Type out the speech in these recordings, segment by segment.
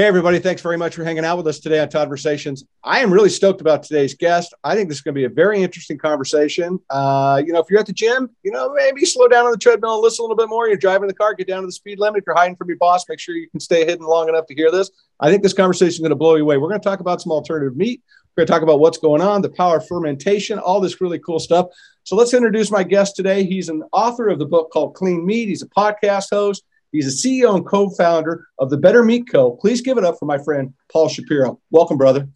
Hey, everybody. Thanks very much for hanging out with us today on Toddversations. I am really stoked about today's guest. I think this is going to be a very interesting conversation. Uh, you know, if you're at the gym, you know, maybe slow down on the treadmill and listen a little bit more. You're driving the car, get down to the speed limit. If you're hiding from your boss, make sure you can stay hidden long enough to hear this. I think this conversation is going to blow you away. We're going to talk about some alternative meat. We're going to talk about what's going on, the power of fermentation, all this really cool stuff. So let's introduce my guest today. He's an author of the book called Clean Meat. He's a podcast host. He's a CEO and co-founder of the Better Meat Co. Please give it up for my friend Paul Shapiro. Welcome, brother.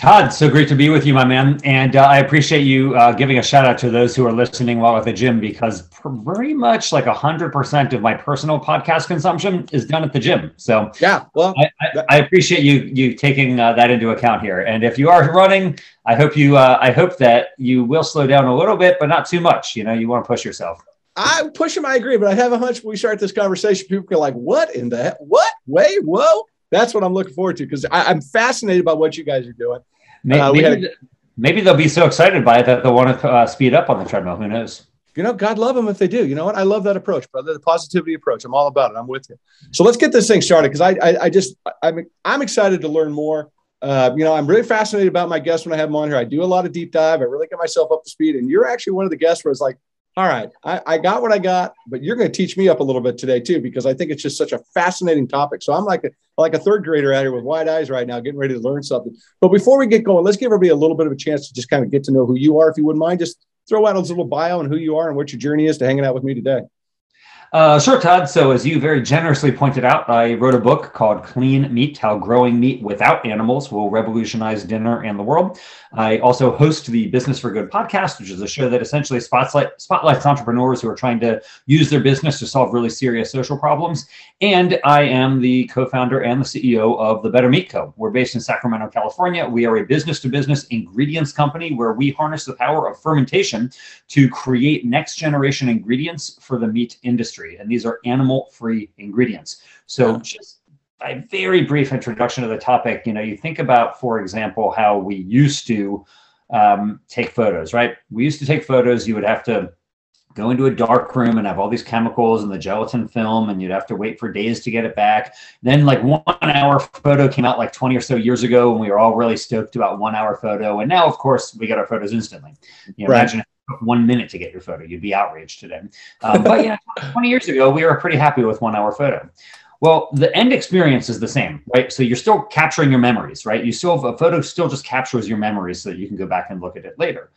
Todd, so great to be with you, my man. And uh, I appreciate you uh, giving a shout out to those who are listening while at the gym because pretty much like 100% of my personal podcast consumption is done at the gym. So, yeah, well, I, I, I appreciate you you taking uh, that into account here. And if you are running, I hope you uh, I hope that you will slow down a little bit, but not too much. You know, you want to push yourself. I push him. I agree, but I have a hunch when we start this conversation, people are like, "What in the what? Wait, whoa!" That's what I'm looking forward to because I'm fascinated by what you guys are doing. Maybe, uh, maybe, a, maybe, they'll be so excited by it that they'll want to uh, speed up on the treadmill. Who knows? You know, God love them if they do. You know what? I love that approach, brother. The positivity approach. I'm all about it. I'm with you. So let's get this thing started because I, I, I, just, I'm, I'm excited to learn more. Uh, you know, I'm really fascinated about my guests when I have them on here. I do a lot of deep dive. I really get myself up to speed. And you're actually one of the guests where it's like, all right, I, I, got what I got, but you're going to teach me up a little bit today too, because I think it's just such a fascinating topic. So I'm like a, like a third grader out here with wide eyes right now, getting ready to learn something. But before we get going, let's give everybody a little bit of a chance to just kind of get to know who you are. If you wouldn't mind, just throw out a little bio on who you are and what your journey is to hanging out with me today. Uh, sure, Todd. So, as you very generously pointed out, I wrote a book called Clean Meat How Growing Meat Without Animals Will Revolutionize Dinner and the World. I also host the Business for Good podcast, which is a show that essentially spotlight, spotlights entrepreneurs who are trying to use their business to solve really serious social problems. And I am the co founder and the CEO of the Better Meat Co. We're based in Sacramento, California. We are a business to business ingredients company where we harness the power of fermentation to create next generation ingredients for the meat industry. And these are animal free ingredients. So, just a very brief introduction to the topic, you know, you think about, for example, how we used to um, take photos, right? We used to take photos. You would have to go into a dark room and have all these chemicals and the gelatin film, and you'd have to wait for days to get it back. Then, like one hour photo came out like 20 or so years ago, and we were all really stoked about one hour photo. And now, of course, we get our photos instantly. You know, right. Imagine one minute to get your photo, you'd be outraged today. Um, but yeah, 20 years ago, we were pretty happy with one hour photo. Well, the end experience is the same, right? So you're still capturing your memories, right? You still a photo still just captures your memories so that you can go back and look at it later.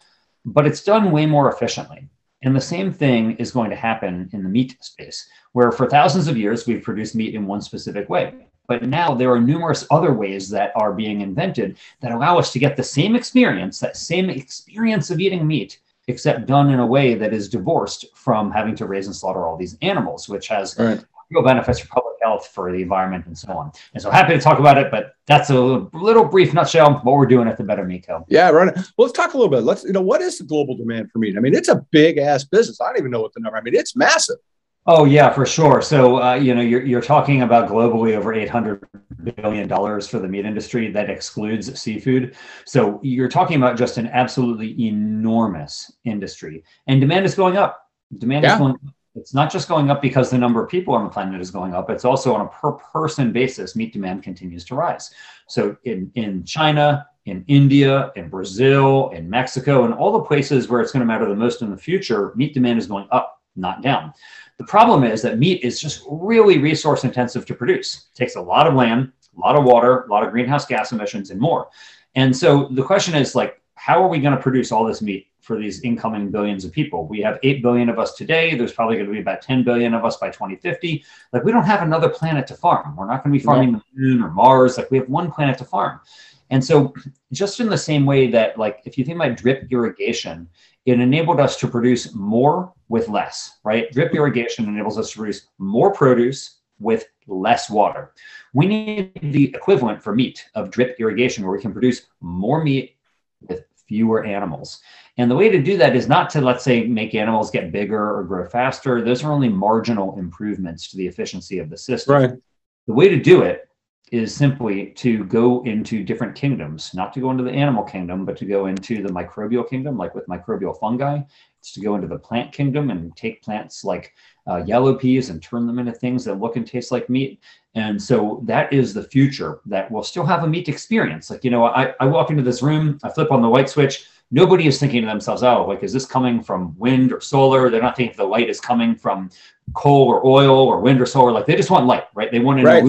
But it's done way more efficiently. And the same thing is going to happen in the meat space, where for thousands of years we've produced meat in one specific way. But now there are numerous other ways that are being invented that allow us to get the same experience, that same experience of eating meat, except done in a way that is divorced from having to raise and slaughter all these animals, which has right. Real benefits for public health, for the environment, and so on. And so happy to talk about it, but that's a little brief nutshell what we're doing at the Better Meat Co. Yeah, right. Well, let's talk a little bit. Let's, you know, what is the global demand for meat? I mean, it's a big ass business. I don't even know what the number. I mean, it's massive. Oh yeah, for sure. So uh, you know, you're you're talking about globally over 800 billion dollars for the meat industry that excludes seafood. So you're talking about just an absolutely enormous industry, and demand is going up. Demand yeah. is going. Up it's not just going up because the number of people on the planet is going up, it's also on a per person basis, meat demand continues to rise. So in, in China, in India, in Brazil, in Mexico, and all the places where it's going to matter the most in the future, meat demand is going up, not down. The problem is that meat is just really resource intensive to produce. It takes a lot of land, a lot of water, a lot of greenhouse gas emissions, and more. And so the question is like, how are we going to produce all this meat for these incoming billions of people. We have 8 billion of us today. There's probably going to be about 10 billion of us by 2050. Like, we don't have another planet to farm. We're not going to be farming the moon or Mars. Like, we have one planet to farm. And so, just in the same way that, like, if you think about drip irrigation, it enabled us to produce more with less, right? Drip mm-hmm. irrigation enables us to produce more produce with less water. We need the equivalent for meat of drip irrigation, where we can produce more meat fewer animals. And the way to do that is not to, let's say, make animals get bigger or grow faster. Those are only marginal improvements to the efficiency of the system. Right. The way to do it is simply to go into different kingdoms, not to go into the animal kingdom, but to go into the microbial kingdom, like with microbial fungi. It's to go into the plant kingdom and take plants like uh, yellow peas and turn them into things that look and taste like meat. And so that is the future that will still have a meat experience. Like, you know, I, I walk into this room, I flip on the light switch. Nobody is thinking to themselves, oh, like, is this coming from wind or solar? They're not thinking the light is coming from coal or oil or wind or solar. Like, they just want light, right? They want to right.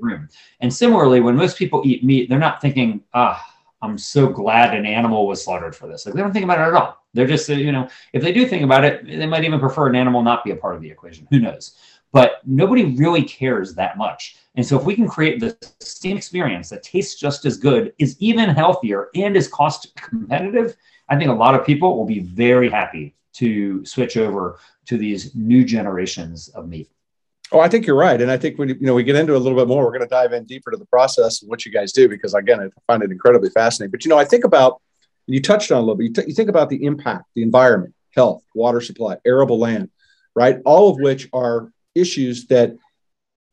room. And similarly, when most people eat meat, they're not thinking, ah, I'm so glad an animal was slaughtered for this. Like, they don't think about it at all. They're just, uh, you know, if they do think about it, they might even prefer an animal not be a part of the equation. Who knows? But nobody really cares that much. And so if we can create the same experience that tastes just as good, is even healthier, and is cost competitive, I think a lot of people will be very happy to switch over to these new generations of meat. Oh, I think you're right, and I think when you know we get into a little bit more, we're going to dive in deeper to the process and what you guys do because again, I find it incredibly fascinating. But you know, I think about you touched on a little bit. You, t- you think about the impact, the environment, health, water supply, arable land, right? All of which are issues that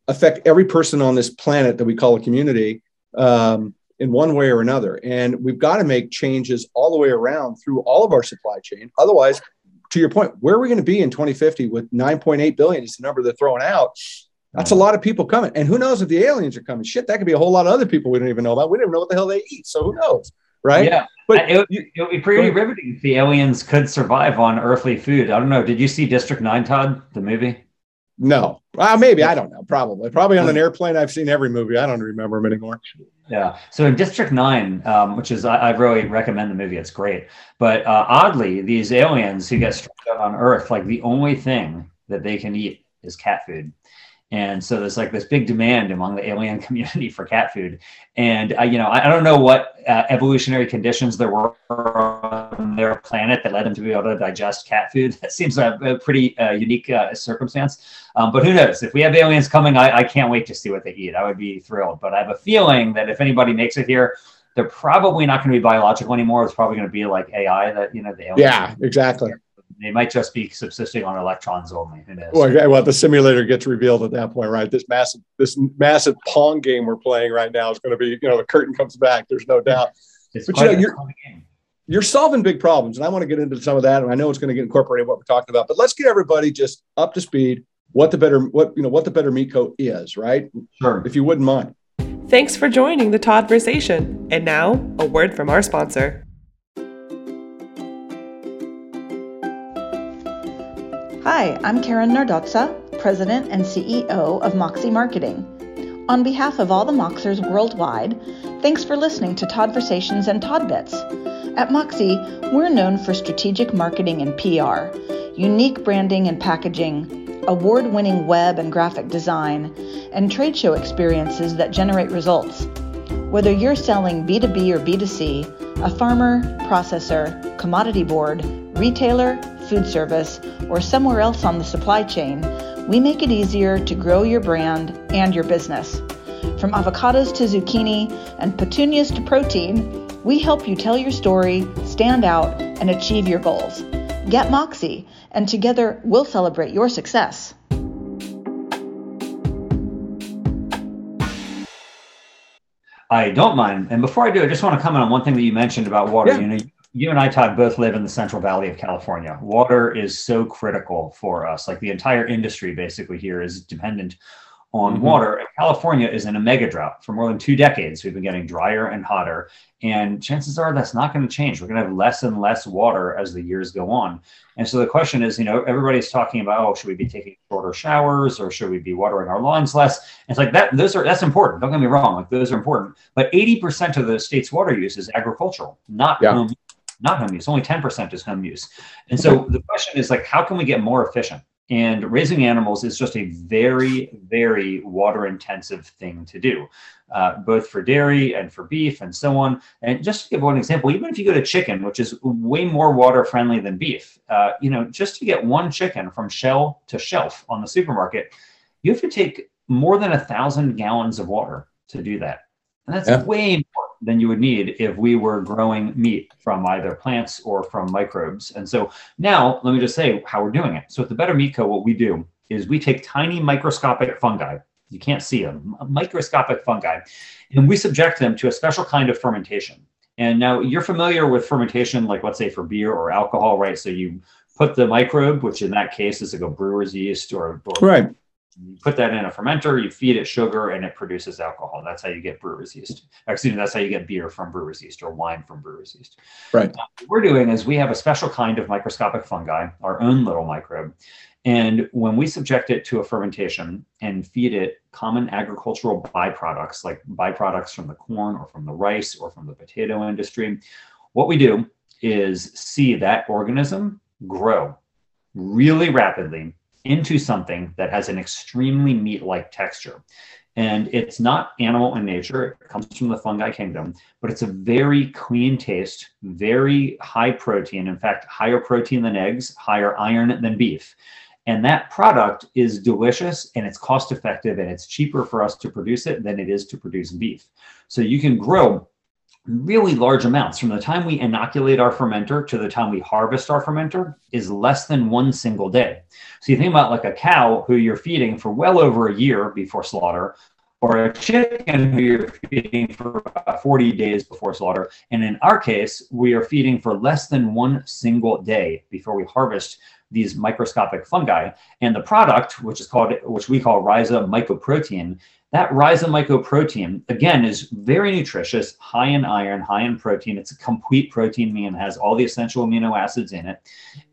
affect every person on this planet that we call a community um, in one way or another. And we've got to make changes all the way around through all of our supply chain. Otherwise, to your point, where are we going to be in 2050 with 9.8 billion is the number they're throwing out. That's a lot of people coming. And who knows if the aliens are coming? Shit, that could be a whole lot of other people we don't even know about. We don't even know what the hell they eat. So who knows? Right. Yeah. But it, it would be pretty riveting if the aliens could survive on earthly food. I don't know. Did you see District 9, Todd, the movie? No, uh, maybe I don't know. Probably, probably on an airplane. I've seen every movie. I don't remember them anymore. Yeah. So in District Nine, um, which is I, I, really recommend the movie. It's great. But uh, oddly, these aliens who get struck out on Earth, like the only thing that they can eat is cat food. And so there's like this big demand among the alien community for cat food. And, uh, you know, I, I, don't know what uh, evolutionary conditions there were on their planet that led them to be able to digest cat food. That seems a, a pretty uh, unique uh, circumstance. Um, but who knows? If we have aliens coming, I, I can't wait to see what they eat. I would be thrilled. But I have a feeling that if anybody makes it here, they're probably not going to be biological anymore. It's probably going to be like AI that, you know, the aliens. Yeah, exactly. They might just be subsisting on electrons only. Who knows? Well, well, the simulator gets revealed at that point, right? This massive, this massive pong game we're playing right now is going to be, you know, the curtain comes back. There's no doubt. It's but you know, you're, you're solving big problems, and I want to get into some of that. And I know it's going to get incorporated what we're talking about. But let's get everybody just up to speed. What the better, what you know, what the Better Meat Co is, right? Sure. If you wouldn't mind. Thanks for joining the Toddversation. And now, a word from our sponsor. Hi, I'm Karen Nardozza, President and CEO of Moxie Marketing. On behalf of all the Moxers worldwide, thanks for listening to Toddversations and Toddbits. At Moxie, we're known for strategic marketing and PR, unique branding and packaging, award winning web and graphic design, and trade show experiences that generate results. Whether you're selling B2B or B2C, a farmer, processor, commodity board, retailer, food service, or somewhere else on the supply chain, we make it easier to grow your brand and your business. From avocados to zucchini and petunias to protein, we help you tell your story, stand out, and achieve your goals. Get Moxie, and together we'll celebrate your success. I don't mind. And before I do, I just want to comment on one thing that you mentioned about water. Yeah. You know, you and I, Todd, both live in the Central Valley of California. Water is so critical for us. Like the entire industry basically here is dependent on mm-hmm. water. And California is in a mega drought for more than two decades. We've been getting drier and hotter. And chances are that's not going to change. We're going to have less and less water as the years go on. And so the question is, you know, everybody's talking about, oh, should we be taking shorter showers or should we be watering our lawns less? And it's like that, those are, that's important. Don't get me wrong. Like those are important. But 80% of the state's water use is agricultural, not yeah. home not home use. Only 10% is home use. And so the question is like, how can we get more efficient? And raising animals is just a very, very water intensive thing to do, uh, both for dairy and for beef and so on. And just to give one example, even if you go to chicken, which is way more water friendly than beef, uh, you know, just to get one chicken from shell to shelf on the supermarket, you have to take more than a thousand gallons of water to do that. And that's yeah. way more than you would need if we were growing meat from either plants or from microbes. And so now let me just say how we're doing it. So at the Better Meat Co, what we do is we take tiny microscopic fungi. You can't see them, microscopic fungi, and we subject them to a special kind of fermentation. And now you're familiar with fermentation, like let's say for beer or alcohol, right? So you put the microbe, which in that case is like a brewer's yeast or, or right You put that in a fermenter, you feed it sugar, and it produces alcohol. That's how you get brewer's yeast. Excuse me, that's how you get beer from brewer's yeast or wine from brewer's yeast. Right. what we're doing is we have a special kind of microscopic fungi, our own little microbe. And when we subject it to a fermentation and feed it common agricultural byproducts, like byproducts from the corn or from the rice or from the potato industry, what we do is see that organism grow really rapidly into something that has an extremely meat like texture. And it's not animal in nature, it comes from the fungi kingdom, but it's a very clean taste, very high protein. In fact, higher protein than eggs, higher iron than beef. And that product is delicious and it's cost effective and it's cheaper for us to produce it than it is to produce beef. So you can grow really large amounts from the time we inoculate our fermenter to the time we harvest our fermenter is less than one single day. So you think about like a cow who you're feeding for well over a year before slaughter, or a chicken who you're feeding for 40 days before slaughter. And in our case, we are feeding for less than one single day before we harvest these microscopic fungi. And the product, which is called, which we call rhiza mycoprotein, that Rhiza mycoprotein, again, is very nutritious, high in iron, high in protein. It's a complete protein, meal it has all the essential amino acids in it.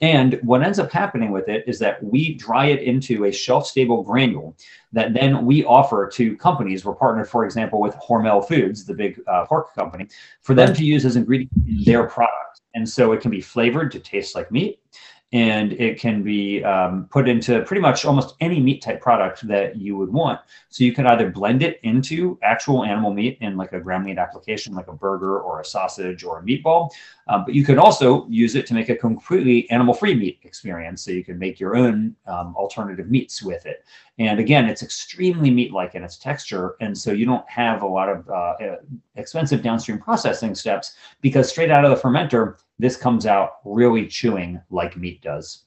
And what ends up happening with it is that we dry it into a shelf stable granule that then we offer to companies. We're partnered, for example, with Hormel Foods, the big uh, pork company, for them to use as ingredient in their product. And so it can be flavored to taste like meat and it can be um, put into pretty much almost any meat type product that you would want. So you can either blend it into actual animal meat in like a ground meat application, like a burger or a sausage or a meatball, um, but you can also use it to make a completely animal-free meat experience. So you can make your own um, alternative meats with it. And again, it's extremely meat-like in its texture, and so you don't have a lot of uh, expensive downstream processing steps because straight out of the fermenter, this comes out really chewing like meat does.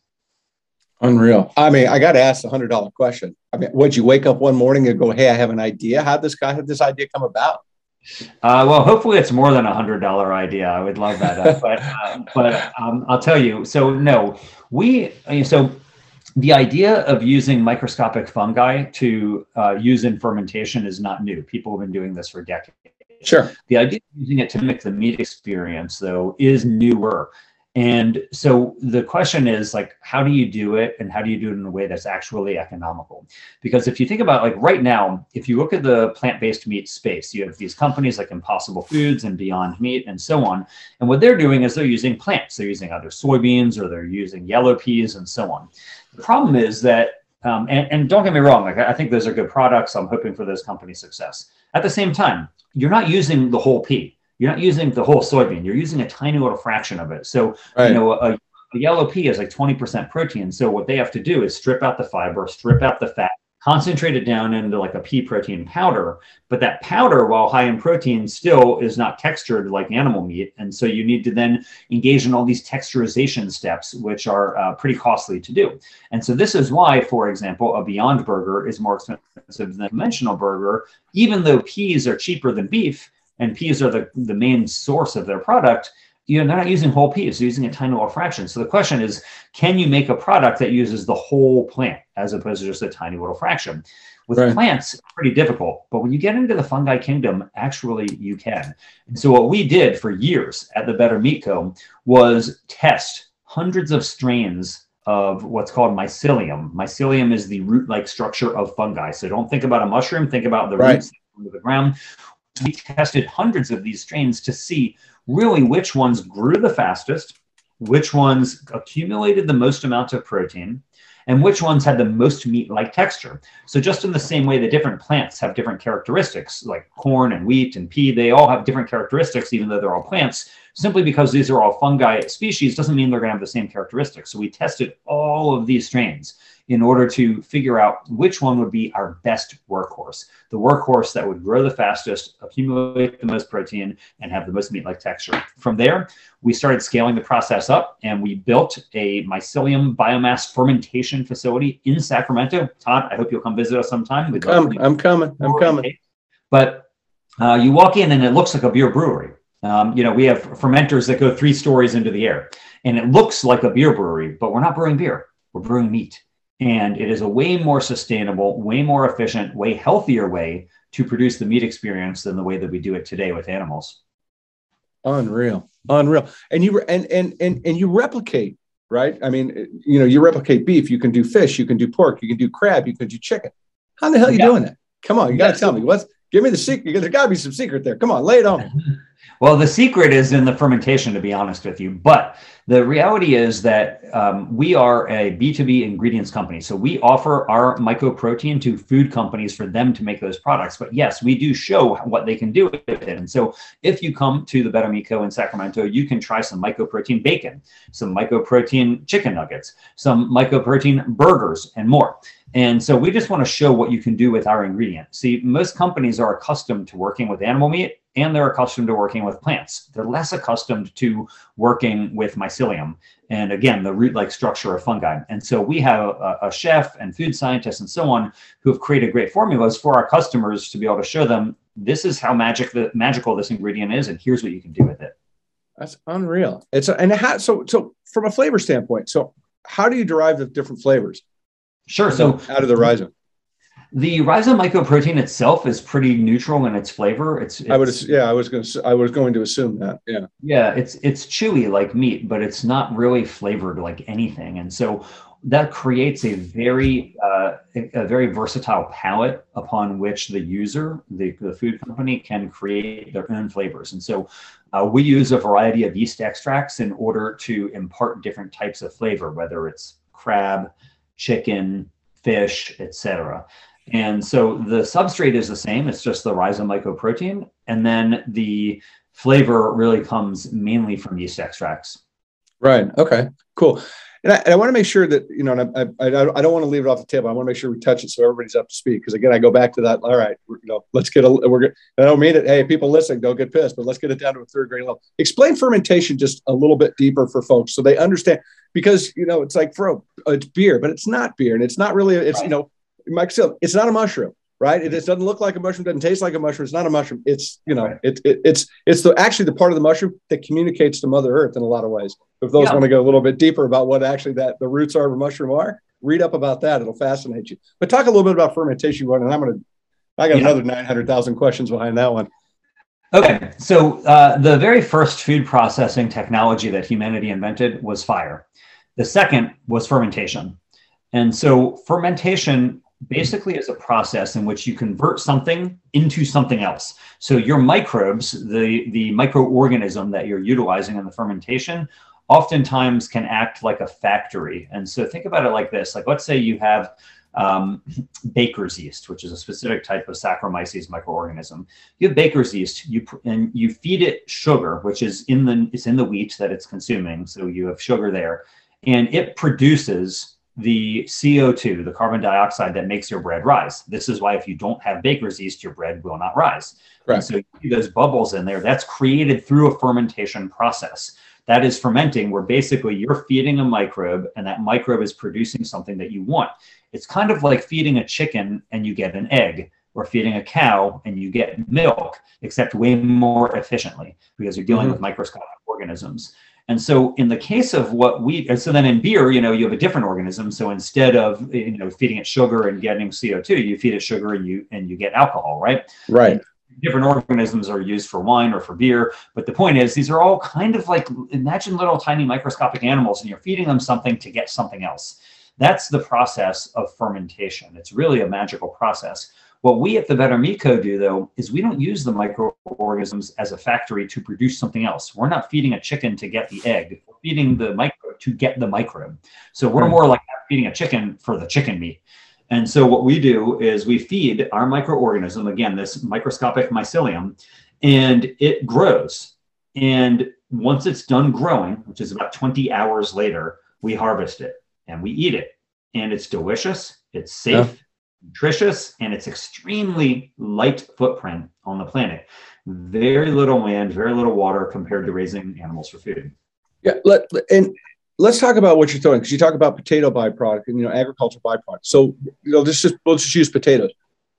Unreal. I mean, I got to ask the hundred dollar question. I mean, would you wake up one morning and go, "Hey, I have an idea. How this guy had this idea come about?" Uh, well, hopefully it's more than a hundred dollar idea. I would love that, uh, but uh, but um, I'll tell you. So no, we so the idea of using microscopic fungi to uh, use in fermentation is not new. People have been doing this for decades. Sure. The idea of using it to mimic the meat experience, though, is newer. And so the question is like, how do you do it and how do you do it in a way that's actually economical? Because if you think about like right now, if you look at the plant-based meat space, you have these companies like Impossible Foods and Beyond Meat and so on. And what they're doing is they're using plants. They're using either soybeans or they're using yellow peas and so on. The problem is that, um, and, and don't get me wrong, like I think those are good products. I'm hoping for those companies' success. At the same time, you're not using the whole pea you're not using the whole soybean. You're using a tiny little fraction of it. So, right. you know, a, a yellow pea is like 20% protein. So what they have to do is strip out the fiber, strip out the fat, concentrate it down into like a pea protein powder. But that powder, while high in protein, still is not textured like animal meat. And so you need to then engage in all these texturization steps, which are uh, pretty costly to do. And so this is why, for example, a Beyond Burger is more expensive than a conventional burger, even though peas are cheaper than beef and peas are the, the main source of their product, you know, they're not using whole peas, they're using a tiny little fraction. So the question is, can you make a product that uses the whole plant as opposed to just a tiny little fraction? With right. plants, pretty difficult. But when you get into the fungi kingdom, actually you can. And so what we did for years at the Better Meat Co. was test hundreds of strains of what's called mycelium. Mycelium is the root-like structure of fungi. So don't think about a mushroom, think about the right. roots under the ground we tested hundreds of these strains to see really which ones grew the fastest, which ones accumulated the most amount of protein, and which ones had the most meat-like texture. So just in the same way that different plants have different characteristics, like corn and wheat and pea, they all have different characteristics, even though they're all plants. Simply because these are all fungi species doesn't mean they're going to have the same characteristics. So we tested all of these strains in order to figure out which one would be our best workhorse, the workhorse that would grow the fastest, accumulate the most protein, and have the most meat-like texture. From there, we started scaling the process up and we built a mycelium biomass fermentation facility in Sacramento. Todd, I hope you'll come visit us sometime. We'd come, I'm coming. I'm coming. But uh, you walk in and it looks like a beer brewery. Um, you know, we have fermenters that go three stories into the air and it looks like a beer brewery, but we're not brewing beer. We're brewing meat And it is a way more sustainable, way more efficient, way healthier way to produce the meat experience than the way that we do it today with animals. Unreal, unreal. And you and and and and you replicate, right? I mean, you know, you replicate beef. You can do fish. You can do pork. You can do crab. You can do chicken. How the hell are you yeah. doing that? Come on, you got to tell me what's. Give me the secret. There's got to be some secret there. Come on, lay it on. Well, the secret is in the fermentation, to be honest with you. But the reality is that um, we are a B2B ingredients company. So we offer our mycoprotein to food companies for them to make those products. But yes, we do show what they can do with it. And so if you come to the Better Meat in Sacramento, you can try some mycoprotein bacon, some mycoprotein chicken nuggets, some mycoprotein burgers, and more. And so we just want to show what you can do with our ingredient. See, most companies are accustomed to working with animal meat and they're accustomed to working with plants. They're less accustomed to working with mycelium and again, the root like structure of fungi. And so we have a, a, chef and food scientists and so on who have created great formulas for our customers to be able to show them this is how magic the magical this ingredient is, and here's what you can do with it. That's unreal. It's a, and how, so so from a flavor standpoint. So how do you derive the different flavors? Sure. So out of the rhizome. The Rhiza mycoprotein itself is pretty neutral in its flavor. It's, it's I would yeah, I was going to I was going to assume that. Yeah. Yeah, it's it's chewy like meat, but it's not really flavored like anything. And so that creates a very uh, a very versatile palette upon which the user, the, the food company, can create their own flavors. And so uh, we use a variety of yeast extracts in order to impart different types of flavor, whether it's crab, chicken, fish, etc. And so the substrate is the same, it's just the Rhiza mycoprotein. And then the flavor really comes mainly from yeast extracts. Right. Okay. Cool. And I, I want to make sure that you know, and I, I, I, don't want to leave it off the table. I want to make sure we touch it so everybody's up to speed. Because again, I go back to that. All right, you know, let's get a. We're. good. I don't mean it. Hey, people listening, don't get pissed. But let's get it down to a third grade level. Explain fermentation just a little bit deeper for folks so they understand. Because you know, it's like for a, it's beer, but it's not beer, and it's not really. It's right. you know, Mike it's not a mushroom, right? It, it, doesn't look like a mushroom, doesn't taste like a mushroom. It's not a mushroom. It's you know, right. it, it, it's it's the actually the part of the mushroom that communicates to Mother Earth in a lot of ways. If those yeah. want to go a little bit deeper about what actually that the roots are of a mushroom are, read up about that. It'll fascinate you. But talk a little bit about fermentation, one, and I'm gonna. I got yeah. another nine hundred thousand questions behind that one. Okay, so uh, the very first food processing technology that humanity invented was fire. The second was fermentation. And so fermentation basically is a process in which you convert something into something else. So your microbes, the, the microorganism that you're utilizing in the fermentation, oftentimes can act like a factory. And so think about it like this. Like let's say you have um, baker's yeast, which is a specific type of Saccharomyces microorganism. You have baker's yeast, you and you feed it sugar, which is in the it's in the wheat that it's consuming. So you have sugar there, and it produces the CO2, the carbon dioxide that makes your bread rise. This is why if you don't have baker's yeast, your bread will not rise. Right. so those bubbles in there, that's created through a fermentation process. That is fermenting, where basically you're feeding a microbe and that microbe is producing something that you want. It's kind of like feeding a chicken and you get an egg, or feeding a cow and you get milk, except way more efficiently because you're dealing mm-hmm. with microscopic organisms. And so in the case of what we, so then in beer, you know, you have a different organism. So instead of, you know, feeding it sugar and getting CO2, you feed it sugar and you, and you get alcohol, right? Right. And different organisms are used for wine or for beer. But the point is, these are all kind of like, imagine little tiny microscopic animals and you're feeding them something to get something else. That's the process of fermentation. It's really a magical process. What we at the Better Meat do, though, is we don't use the microorganisms as a factory to produce something else. We're not feeding a chicken to get the egg. We're feeding the microbe to get the microbe. So we're more like feeding a chicken for the chicken meat. And so what we do is we feed our microorganism, again, this microscopic mycelium, and it grows. And once it's done growing, which is about 20 hours later, we harvest it and we eat it. And it's delicious, it's safe, nutritious and it's extremely light footprint on the planet. Very little land, very little water compared to raising animals for food. Yeah, let and let's talk about what you're throwing because you talk about potato byproduct and you know agricultural byproduct. So you know, let's just let's just use potatoes.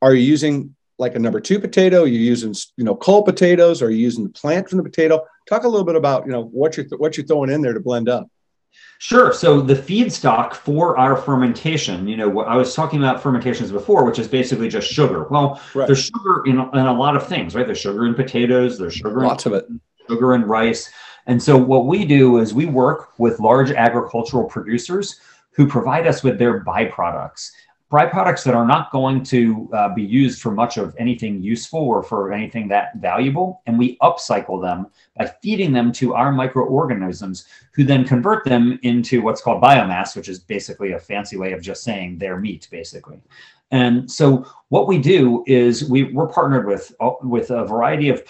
Are you using like a number two potato? Are you using you know cold potatoes? Are you using the plant from the potato? Talk a little bit about you know what you're what you're throwing in there to blend up. Sure. So the feedstock for our fermentation, you know, I was talking about fermentations before, which is basically just sugar. Well, right. there's sugar in, in a lot of things, right? There's sugar in potatoes, there's sugar lots in, of it, sugar in rice. And so what we do is we work with large agricultural producers who provide us with their byproducts byproducts that are not going to uh, be used for much of anything useful or for anything that valuable. And we upcycle them by feeding them to our microorganisms, who then convert them into what's called biomass, which is basically a fancy way of just saying their meat, basically. And so what we do is we, we're partnered with, uh, with a variety of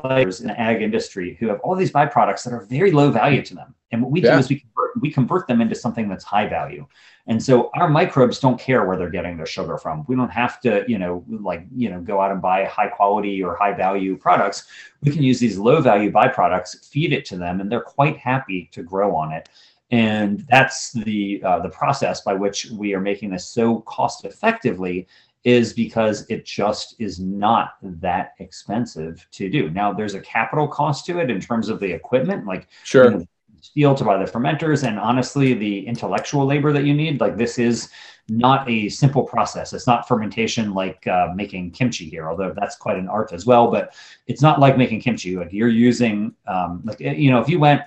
players in the ag industry who have all these byproducts that are very low value to them. And what we yeah. do is we convert, we convert them into something that's high value. And so our microbes don't care where they're getting their sugar from. We don't have to, you know, like, you know, go out and buy high quality or high value products. We can use these low value byproducts, feed it to them, and they're quite happy to grow on it. And that's the uh, the process by which we are making this so cost effectively is because it just is not that expensive to do. Now there's a capital cost to it in terms of the equipment, like sure. You know, steel to buy the fermenters and honestly the intellectual labor that you need like this is not a simple process it's not fermentation like uh, making kimchi here although that's quite an art as well but it's not like making kimchi like you're using um, like you know if you went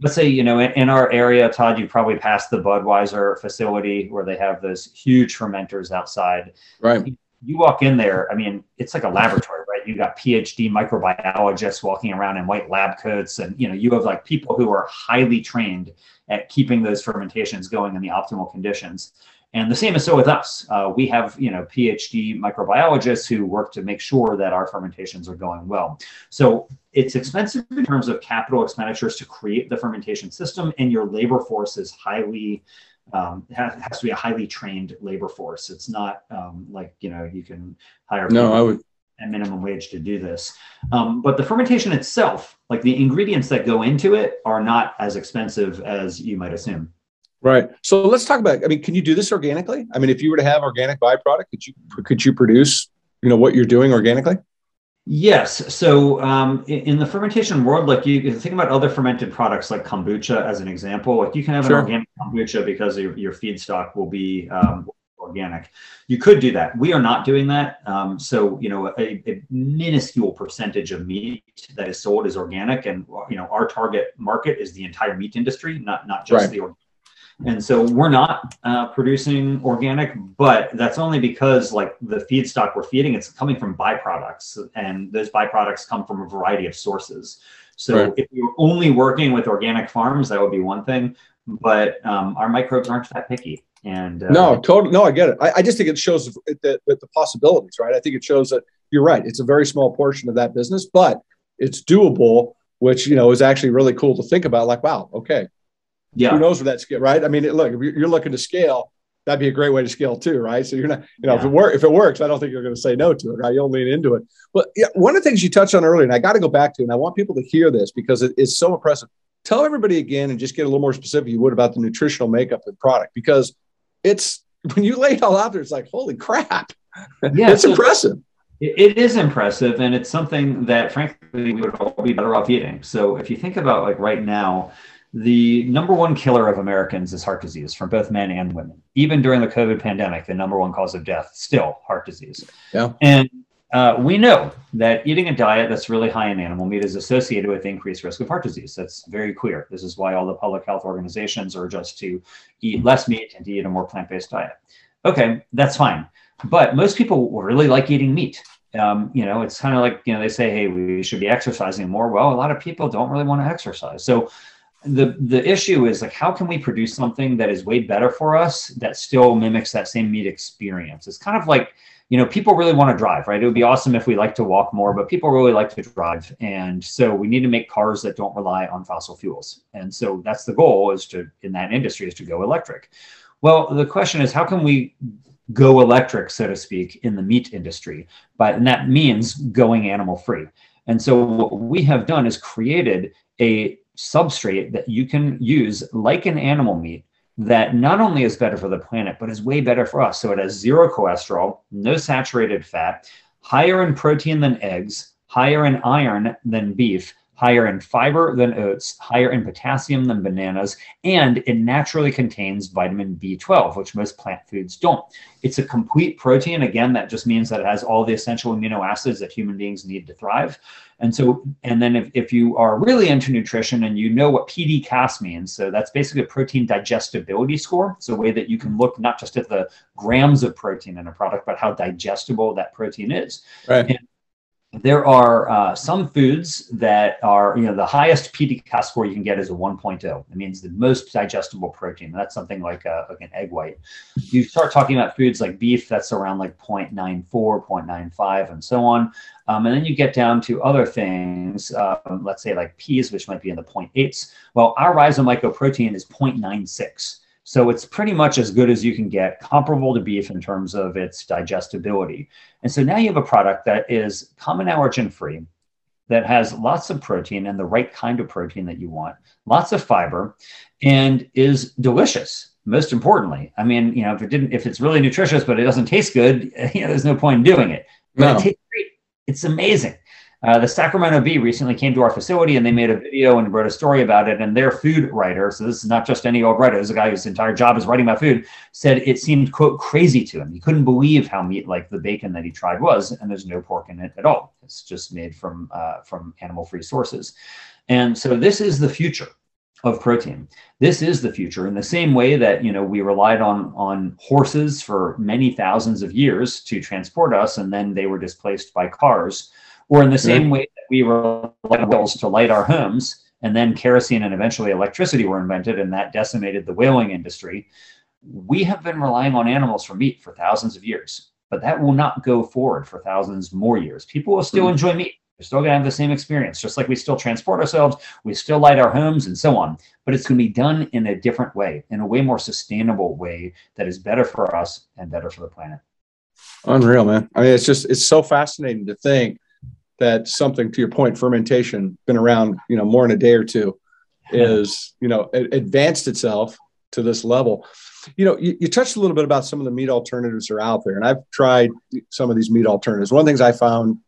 let's say you know in, in our area todd you probably passed the budweiser facility where they have those huge fermenters outside right you walk in there, I mean, it's like a laboratory, right? You got PhD microbiologists walking around in white lab coats, and you know, you have like people who are highly trained at keeping those fermentations going in the optimal conditions. And the same is so with us. Uh, we have, you know, PhD microbiologists who work to make sure that our fermentations are going well. So it's expensive in terms of capital expenditures to create the fermentation system, and your labor force is highly um, has, has, to be a highly trained labor force. It's not um, like you know you can hire no, I would at minimum wage to do this. Um, but the fermentation itself, like the ingredients that go into it, are not as expensive as you might assume. Right. So let's talk about. I mean, can you do this organically? I mean, if you were to have organic byproduct, could you could you produce you know what you're doing organically? Yes. So um, in, the fermentation world, like you think about other fermented products like kombucha as an example, like you can have sure. an organic kombucha because your, your feedstock will be um, organic. You could do that. We are not doing that. Um, so, you know, a, a, minuscule percentage of meat that is sold is organic. And, you know, our target market is the entire meat industry, not, not just right. the organic and so we're not uh, producing organic, but that's only because like the feedstock we're feeding, it's coming from byproducts, and those byproducts come from a variety of sources. So right. if you're only working with organic farms, that would be one thing. But um, our microbes aren't that picky. And uh, no, totally. No, I get it. I, I just think it shows the, the, the possibilities, right? I think it shows that you're right. It's a very small portion of that business, but it's doable, which you know is actually really cool to think about. Like, wow, okay, yeah. Who knows where that scale, right? I mean, look, if you're looking to scale, that'd be a great way to scale too, right? So you're not, you know, yeah. if it works, if it works, I don't think you're going to say no to it, right? You'll lean into it. But yeah, one of the things you touched on earlier, and I got to go back to, and I want people to hear this because it is so impressive. Tell everybody again and just get a little more specific you would about the nutritional makeup of the product because it's when you lay it all out there, it's like, holy crap. Yeah, it's so impressive. It is impressive, and it's something that, frankly, we would all be better off eating. So, if you think about like right now, the number one killer of Americans is heart disease for both men and women. Even during the COVID pandemic, the number one cause of death still heart disease. Yeah. And uh, we know that eating a diet that's really high in animal meat is associated with increased risk of heart disease. That's very clear. This is why all the public health organizations urge us to eat less meat and to eat a more plant-based diet. Okay, that's fine. But most people really like eating meat. Um, you know, it's kind of like, you know, they say, hey, we should be exercising more. Well, a lot of people don't really want to exercise. So the the issue is like how can we produce something that is way better for us that still mimics that same meat experience? It's kind of like you know people really want to drive right? It would be awesome if we like to walk more but people really like to drive. And so we need to make cars that don't rely on fossil fuels. And so that's the goal is to in that industry is to go electric. Well the question is how can we go electric so to speak in the meat industry? But and that means going animal free and so what we have done is created a substrate that you can use like an animal meat that not only is better for the planet, but is way better for us. So it has zero cholesterol, no saturated fat, higher in protein than eggs, higher in iron than beef, higher in fiber than oats, higher in potassium than bananas, and it naturally contains vitamin B12, which most plant foods don't. It's a complete protein. Again, that just means that it has all the essential amino acids that human beings need to thrive. And so, and then if, if you are really into nutrition and you know what PDCAAS means, so that's basically a protein digestibility score. It's a way that you can look not just at the grams of protein in a product, but how digestible that protein is. Right. And there are uh, some foods that are, you know, the highest PDCAAS score you can get is a 1.0. It means the most digestible protein. That's something like, a, like an egg white. You start talking about foods like beef, that's around like 0.94, 0.95, and so on. Um, and then you get down to other things, uh, let's say like peas, which might be in the 0.8s. Well, our Rhiza mycoprotein is 0.96. So it's pretty much as good as you can get, comparable to beef in terms of its digestibility. And so now you have a product that is common allergen free, that has lots of protein and the right kind of protein that you want, lots of fiber, and is delicious. Most importantly, I mean, you know, if it didn't, if it's really nutritious but it doesn't taste good, you know, there's no point in doing it. But No. it tastes great. It's amazing. Uh, the Sacramento Bee recently came to our facility and they made a video and wrote a story about it. And their food writer, so this is not just any old writer, this is a guy whose entire job is writing about food, said it seemed, quote, crazy to him. He couldn't believe how meat like the bacon that he tried was. And there's no pork in it at all. It's just made from, uh, from animal free sources. And so this is the future of protein. This is the future in the same way that you know we relied on on horses for many thousands of years to transport us and then they were displaced by cars or in the same way that we relied on wheels to light our homes and then kerosene and eventually electricity were invented and that decimated the whaling industry we have been relying on animals for meat for thousands of years. But that will not go forward for thousands more years. People will still Mhm. enjoy meat. They're still going to have the same experience just like we still transport ourselves we still light our homes and so on. But it's going to be done in a different way in a way more sustainable way that is better for us and better for the planet. Unreal, man. I mean, it's just it's so fascinating to think that something to your point, fermentation, been around, you know, more than a day or two, is you know advanced itself to this level. You know, you, you touched a little bit about some of the meat alternatives that are out there, and I've tried some of these meat alternatives. One of the things I found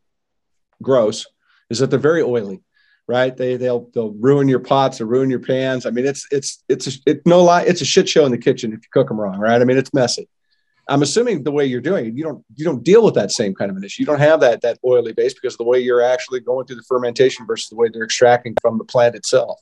gross is that they're very oily, right? They they'll they'll ruin your pots, they'll ruin your pans. I mean, it's it's it's a, it no lie, it's a shit show in the kitchen if you cook them wrong, right? I mean, it's messy. I'm assuming the way you're doing it, you don't you don't deal with that same kind of an issue. You don't have that that oily base because of the way you're actually going through the fermentation versus the way they're extracting from the plant itself.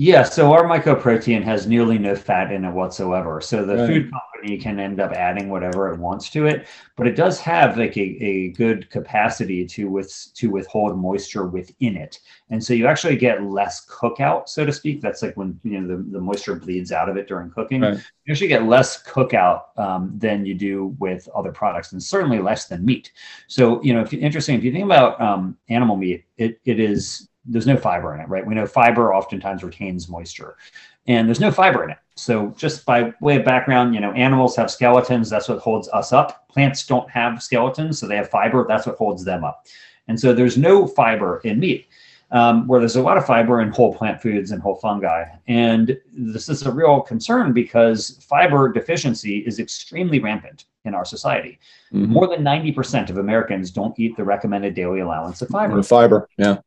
Yeah, so our mycoprotein has nearly no fat in it whatsoever. So the Right. food company can end up adding whatever it wants to it, but it does have like a, a good capacity to with to withhold moisture within it. And so you actually get less cookout, so to speak. That's like when you know the, the moisture bleeds out of it during cooking. Right. You actually get less cookout um, than you do with other products, and certainly less than meat. So you know, if interesting, if you think about um, animal meat, it it is there's no fiber in it, right? We know fiber oftentimes retains moisture, and there's no fiber in it. So just by way of background, you know, animals have skeletons. That's what holds us up. Plants don't have skeletons, so they have fiber. That's what holds them up. And so there's no fiber in meat, um, where there's a lot of fiber in whole plant foods and whole fungi. And this is a real concern because fiber deficiency is extremely rampant in our society. Mhm. More than 90% of Americans don't eat the recommended daily allowance of fiber. Fiber, yeah,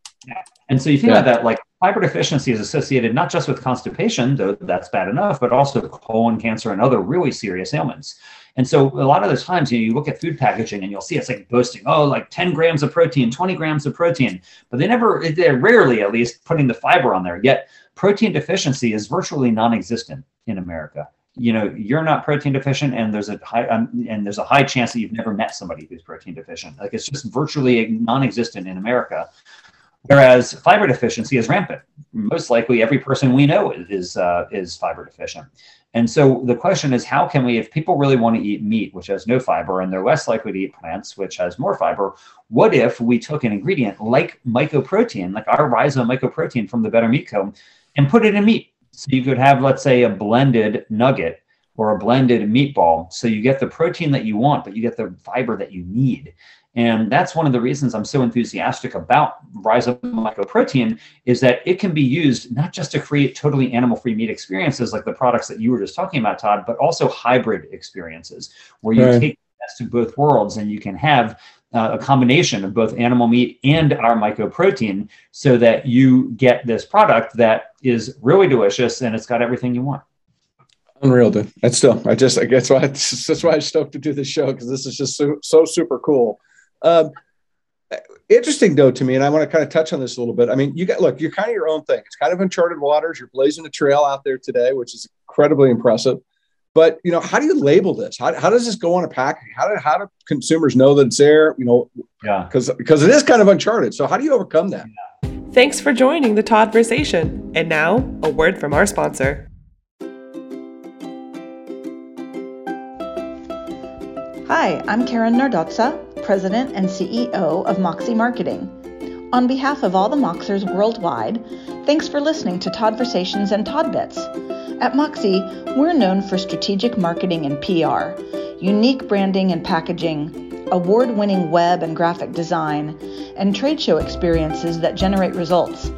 And so you think Yeah. about that, like fiber deficiency is associated not just with constipation, though that's bad enough, but also colon cancer and other really serious ailments. And so a lot of the times, you know, you look at food packaging and you'll see it's like boasting, oh, like 10 grams of protein, 20 grams of protein, but they never, they're rarely at least putting the fiber on there. Yet protein deficiency is virtually non-existent in America. You know, you're not protein deficient, and there's a high um, and there's a high chance that you've never met somebody who's protein deficient. Like it's just virtually non-existent in America. Whereas fiber deficiency is rampant. Most likely, every person we know is uh, is fiber deficient. And so the question is, how can we, if people really want to eat meat, which has no fiber, and they're less likely to eat plants, which has more fiber, what if we took an ingredient like mycoprotein, like our Rhiza mycoprotein from the Better Meat Co., and put it in meat? So you could have, let's say, a blended nugget or a blended meatball. So you get the protein that you want, but you get the fiber that you need. And that's one of the reasons I'm so enthusiastic about Rhiza mycoprotein is that it can be used not just to create totally animal-free meat experiences like the products that you were just talking about, Todd, but also hybrid experiences where you Right. take the best of both worlds and you can have uh, a combination of both animal meat and our mycoprotein so that you get this product that is really delicious and it's got everything you want. Unreal, dude. That's still, I just, I guess why, that's why I'm stoked to do this show because this is just so, so super cool. Um, interesting though to me, and I want to kind of touch on this a little bit. I mean, you got, look, you're kind of your own thing. It's kind of uncharted waters. You're blazing a trail out there today, which is incredibly impressive. But you know, how do you label this? How, how does this go on a package? How do how do consumers know that it's there? You know, yeah, because because it is kind of uncharted. So how do you overcome that? Thanks for joining the Todd Toddversation. And now a word from our sponsor. Hi, I'm Karen Nardozza, President and CEO of Moxie Marketing. On behalf of all the Moxers worldwide, thanks for listening to Toddversations and Toddbits. At Moxie, we're known for strategic marketing and PR, unique branding and packaging, award winning web and graphic design, and trade show experiences that generate results.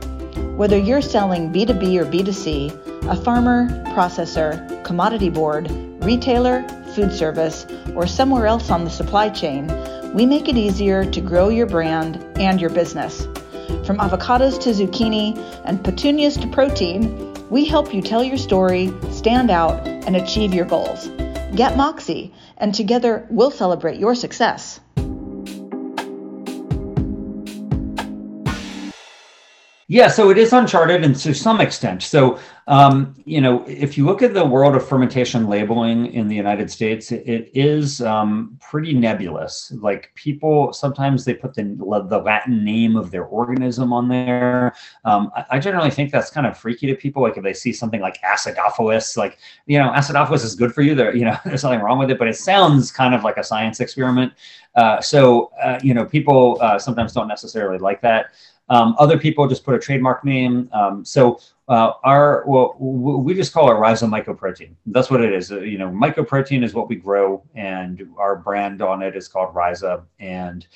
Whether you're selling B2B or B2C, a farmer, processor, commodity board, retailer, food service, or somewhere else on the supply chain, we make it easier to grow your brand and your business. From avocados to zucchini and petunias to protein, we help you tell your story, stand out, and achieve your goals. Get Moxie, and together we'll celebrate your success. Yeah, so it is uncharted and to some extent. So, um, you know, if you look at the world of fermentation labeling in the United States, it, it is um, pretty nebulous. Like people sometimes they put the the Latin name of their organism on there. Um, I, I, generally think that's kind of freaky to people. Like if they see something like acidophilus, like you know, acidophilus is good for you. There, you know, there's nothing wrong with it, but it sounds kind of like a science experiment. Uh, so, uh, you know, people uh, sometimes don't necessarily like that. Um, other people just put a trademark name. Um, so uh, our well, we just call it Rhiza mycoprotein. That's what it is. Uh, you know, mycoprotein is what we grow, and our brand on it is called Rhiza, and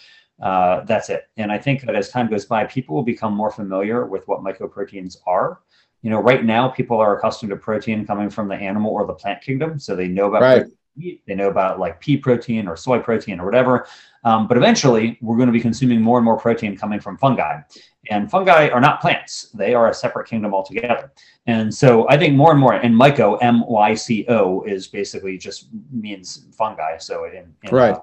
uh, that's it. And I think that as time goes by, people will become more familiar with what mycoproteins are. You know, right now people are accustomed to protein coming from the animal or the plant kingdom, so they know about right. They know about like pea protein or soy protein or whatever. Um, but eventually, we're going to be consuming more and more protein coming from fungi. And fungi are not plants, they are a separate kingdom altogether. And so I think more and more, and myco, M Y C O, is basically just means fungi. So, in, in right. Uh,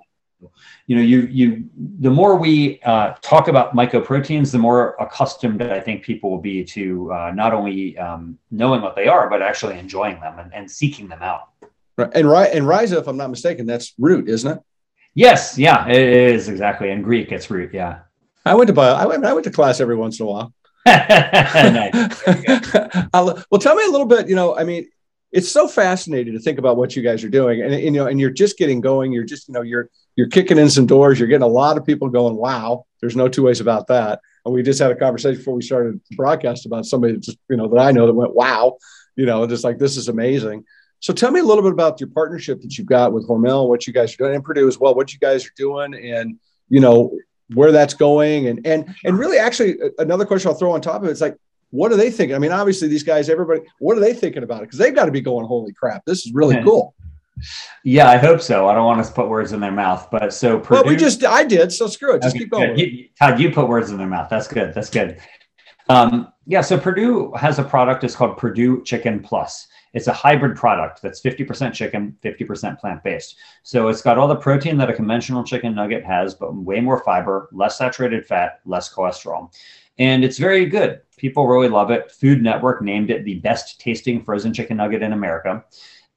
you know, you you the more we uh, talk about mycoproteins, the more accustomed I think people will be to uh, not only um, knowing what they are, but actually enjoying them and, and seeking them out. Right. And right and rhiza, if I'm not mistaken, that's root, isn't it? Yes, yeah, it is exactly. In Greek, it's root. Yeah. I went to bio, I went I went to class every once in a while. well, tell me a little bit. You know, I mean, it's so fascinating to think about what you guys are doing, and, and you know, and you're just getting going. You're just, you know, you're you're kicking in some doors. You're getting a lot of people going. Wow, there's no two ways about that. And we just had a conversation before we started the broadcast about somebody just, you know, that I know that went, wow, you know, just like this is amazing. So tell me a little bit about your partnership that you've got with Hormel, what you guys are doing, and Perdue as well, what you guys are doing, and you know where that's going, and and and really, actually, another question I'll throw on top of it is like, what are they thinking? I mean, obviously, these guys, everybody, what are they thinking about it? Because they've got to be going, holy crap, this is really cool. Yeah, I hope so. I don't want to put words in their mouth, but so Perdue. well, we just I did, so screw it. Just okay, keep going. You, Todd, you put words in their mouth. That's good. That's good. Um, yeah, so Perdue has a product. It's called Perdue Chicken Plus. It's a hybrid product that's 50% chicken, 50% plant based. So it's got all the protein that a conventional chicken nugget has, but way more fiber, less saturated fat, less cholesterol. And it's very good. People really love it. Food Network named it the best tasting frozen chicken nugget in America.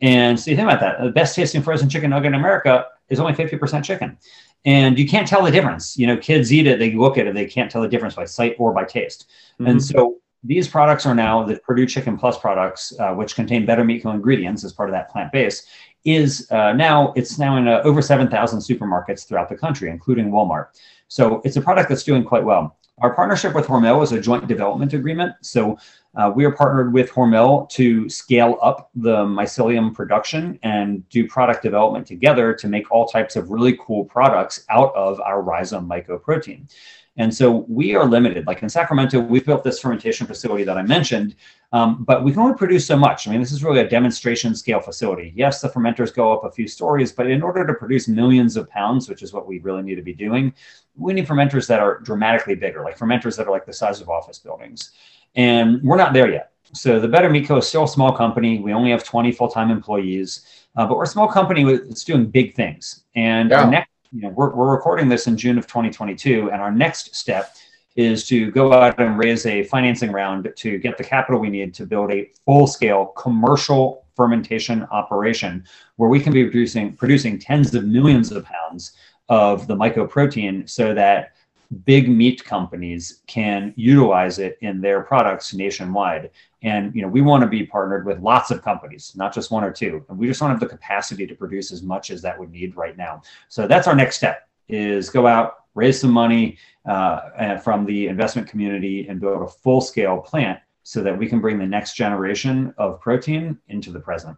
And so you think about that. The best tasting frozen chicken nugget in America is only 50% chicken. And you can't tell the difference. You know, kids eat it, they look at it, they can't tell the difference by sight or by taste. Mm-hmm. And so these products are now the Perdue Chicken Plus products, uh, which contain better meat ingredients as part of that plant base. Is uh, now it's now in uh, over 7,000 supermarkets throughout the country, including Walmart. So it's a product that's doing quite well. Our partnership with Hormel is a joint development agreement. So uh, we are partnered with Hormel to scale up the mycelium production and do product development together to make all types of really cool products out of our Rhiza mycoprotein. And so we are limited. Like in Sacramento, we've built this fermentation facility that I mentioned, um, but we can only produce so much. I mean, this is really a demonstration scale facility. Yes, the fermenters go up a few stories, but in order to produce millions of pounds, which is what we really need to be doing, we need fermenters that are dramatically bigger, like fermenters that are like the size of office buildings. And we're not there yet. So the Better Meat Co. is still a small company. We only have 20 full-time employees, uh, but we're a small company that's doing big things. And yeah. our next you know, we're, we're recording this in June of 2022, and our next step is to go out and raise a financing round to get the capital we need to build a full-scale commercial fermentation operation where we can be producing producing tens of millions of pounds of the mycoprotein so that big meat companies can utilize it in their products nationwide. And you know we want to be partnered with lots of companies not just one or two. And we just don't have the capacity to produce as much as that would need right now. So that's our next step is go out raise some money uh, from the investment community and build a full scale plant so that we can bring the next generation of protein into the present.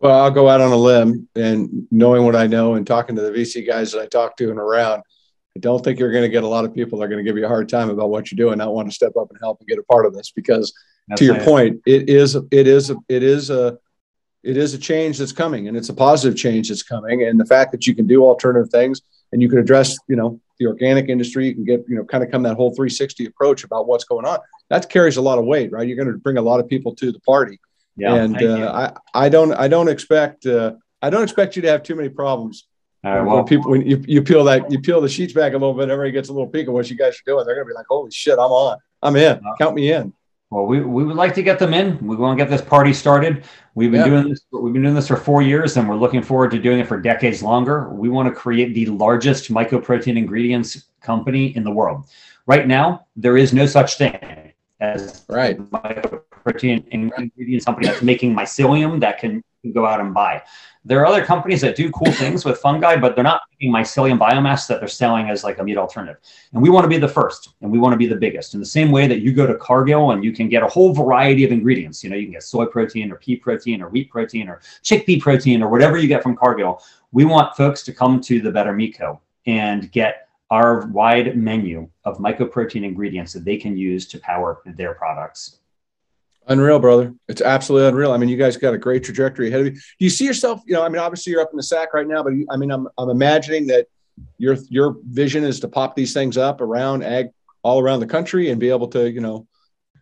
Well i'll go out on a limb and knowing what i know and talking to the vc guys that i talk to and around I don't think you're going to get a lot of people that are going to give you a hard time about what you're doing, not want to step up and help and get a part of this. Because that's to your point, it is it is it is a it is a change that's coming, and it's a positive change that's coming. And the fact that you can do alternative things and you can address, you know, the organic industry, you can get, you know, kind of come that whole 360 approach about what's going on. That carries a lot of weight, right? You're going to bring a lot of people to the party. Yeah, and uh, I I don't I don't expect uh, I don't expect you to have too many problems all right. Well, when people, when you, you peel that, you peel the sheets back a little bit, everybody gets a little peek of what you guys are doing. They're going to be like, holy shit, I'm on. I'm in. Count me in. Well, we, we would like to get them in. We want to get this party started. We've been yeah. doing this. We've been doing this for four years, and we're looking forward to doing it for decades longer. We want to create the largest mycoprotein ingredients company in the world. Right now, there is no such thing as right mycoprotein ingredients company that's making mycelium that can, can go out and buy. There are other companies that do cool things with fungi, but they're not making mycelium biomass that they're selling as like a meat alternative. And we want to be the first and we want to be the biggest. In the same way that you go to Cargill and you can get a whole variety of ingredients, you know, you can get soy protein or pea protein or wheat protein or chickpea protein or whatever you get from Cargill. We want folks to come to the Better Meat Co. and get our wide menu of mycoprotein ingredients that they can use to power their products. Unreal, brother. It's absolutely unreal. I mean, you guys got a great trajectory ahead of you. Do you see yourself? You know, I mean, obviously you're up in the Sac right now, but I mean, I'm, I'm imagining that your your vision is to pop these things up around ag all around the country and be able to, you know,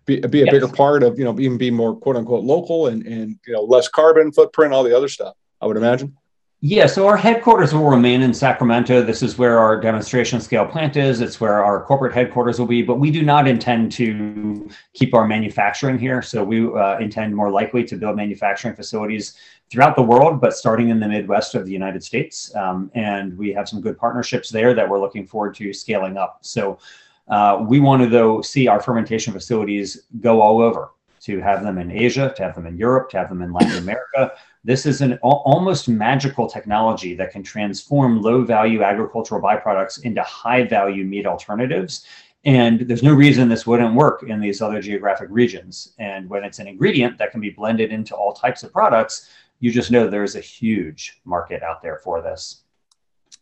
be, be a yes. bigger part of, you know, even be more quote unquote local and and you know less carbon footprint, all the other stuff. I would imagine. Yeah, so our headquarters will remain in Sacramento. This is where our demonstration scale plant is. It's where our corporate headquarters will be, but we do not intend to keep our manufacturing here. So we uh, intend more likely to build manufacturing facilities throughout the world, but starting in the Midwest of the United States. Um, and we have some good partnerships there that we're looking forward to scaling up. So uh, we want to, though, see our fermentation facilities go all over to have them in Asia, to have them in Europe, to have them in Latin America this is an almost magical technology that can transform low value agricultural byproducts into high value meat alternatives. And there's no reason this wouldn't work in these other geographic regions. And when it's an ingredient that can be blended into all types of products, you just know there's a huge market out there for this.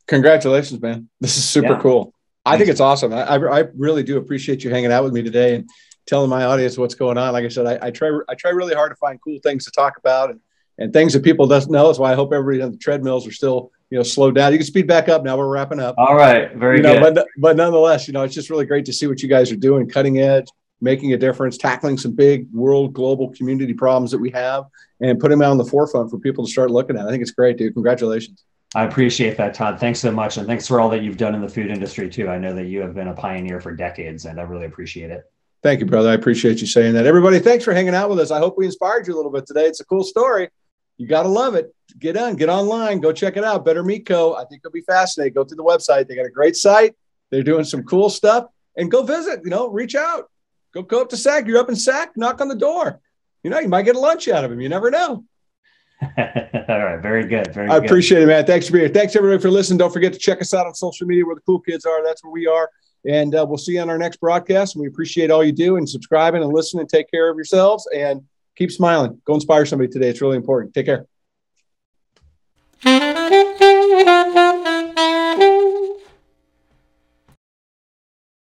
Congratulations, man. This is super yeah. cool. I think it's awesome. I, I really do appreciate you hanging out with me today and telling my audience what's going on. Like I said, I, I try I try really hard to find cool things to talk about and and things that people doesn't know. That's why I hope everybody on the treadmills are still, you know, slowed down. You can speed back up now. We're wrapping up. All right, very you know, good. But but nonetheless, you know, it's just really great to see what you guys are doing, cutting edge, making a difference, tackling some big world, global community problems that we have, and putting them out on the forefront for people to start looking at. I think it's great, dude. Congratulations. I appreciate that, Todd. Thanks so much, and thanks for all that you've done in the food industry too. I know that you have been a pioneer for decades, and I really appreciate it. Thank you, brother. I appreciate you saying that. Everybody, thanks for hanging out with us. I hope we inspired you a little bit today. It's a cool story you got to love it. Get on, get online, go check it out. Better Meat Co. I think it'll be fascinating. Go to the website. They got a great site. They're doing some cool stuff and go visit, you know, reach out. Go, go up to SAC. You're up in SAC, knock on the door. You know, you might get a lunch out of them. You never know. All right. Very good. Very I good. appreciate it, man. Thanks for being here. Thanks, everybody, for listening. Don't forget to check us out on social media where the cool kids are. That's where we are. And uh, we'll see you on our next broadcast. And we appreciate all you do and subscribing and listening. Take care of yourselves and keep smiling. Go inspire somebody today. It's really important. Take care.